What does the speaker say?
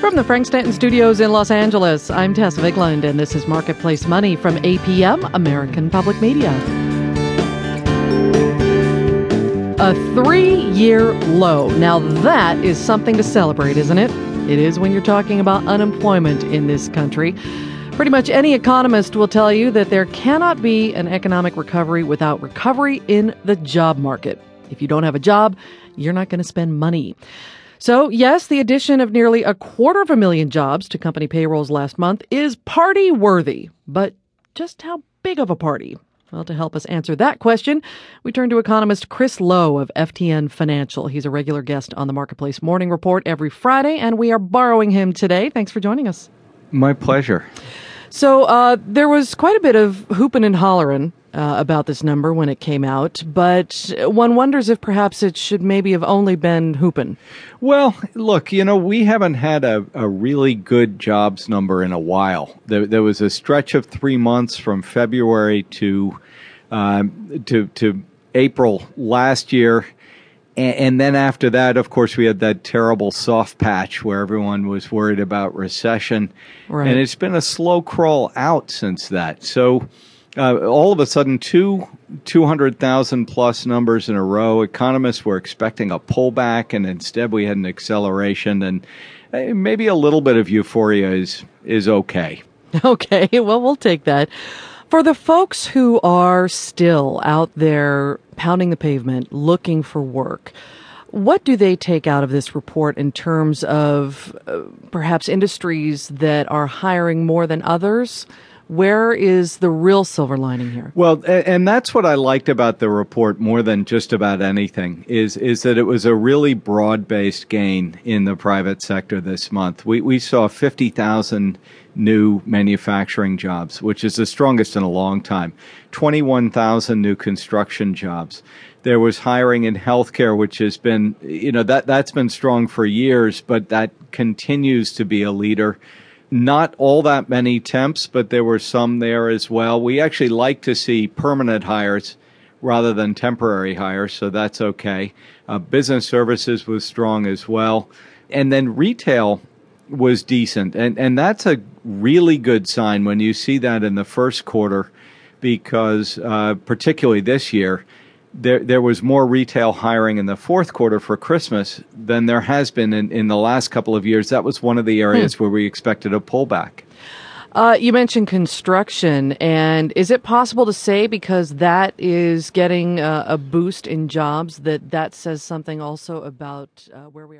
From the Frank Stanton Studios in Los Angeles, I'm Tess Vigland, and this is Marketplace Money from APM, American Public Media. A three year low. Now, that is something to celebrate, isn't it? It is when you're talking about unemployment in this country. Pretty much any economist will tell you that there cannot be an economic recovery without recovery in the job market. If you don't have a job, you're not going to spend money. So, yes, the addition of nearly a quarter of a million jobs to company payrolls last month is party worthy. But just how big of a party? Well, to help us answer that question, we turn to economist Chris Lowe of FTN Financial. He's a regular guest on the Marketplace Morning Report every Friday, and we are borrowing him today. Thanks for joining us. My pleasure. So uh, there was quite a bit of hooping and hollering uh, about this number when it came out, but one wonders if perhaps it should maybe have only been hooping. Well, look, you know, we haven't had a, a really good jobs number in a while. There, there was a stretch of three months from February to um, to to April last year and, then after that, of course, we had that terrible soft patch where everyone was worried about recession. Right. And it's been a slow crawl out since that. So uh, all of a sudden, two 200,000 plus numbers in a row. Economists were expecting a pullback, and instead we had an acceleration. And uh, maybe a little bit of euphoria is, is okay. Okay, well, we'll take that. For the folks who are still out there pounding the pavement looking for work, what do they take out of this report in terms of uh, perhaps industries that are hiring more than others? Where is the real silver lining here? Well, and that's what I liked about the report more than just about anything is is that it was a really broad-based gain in the private sector this month. We we saw 50,000 new manufacturing jobs, which is the strongest in a long time. 21,000 new construction jobs. There was hiring in healthcare, which has been, you know, that, that's been strong for years, but that continues to be a leader. Not all that many temps, but there were some there as well. We actually like to see permanent hires rather than temporary hires, so that's okay. Uh, business services was strong as well. And then retail was decent, and and that's a really good sign when you see that in the first quarter, because uh, particularly this year, there there was more retail hiring in the fourth quarter for Christmas than there has been in, in the last couple of years. That was one of the areas hmm. where we expected a pullback. Uh, you mentioned construction, and is it possible to say because that is getting uh, a boost in jobs that that says something also about uh, where we are?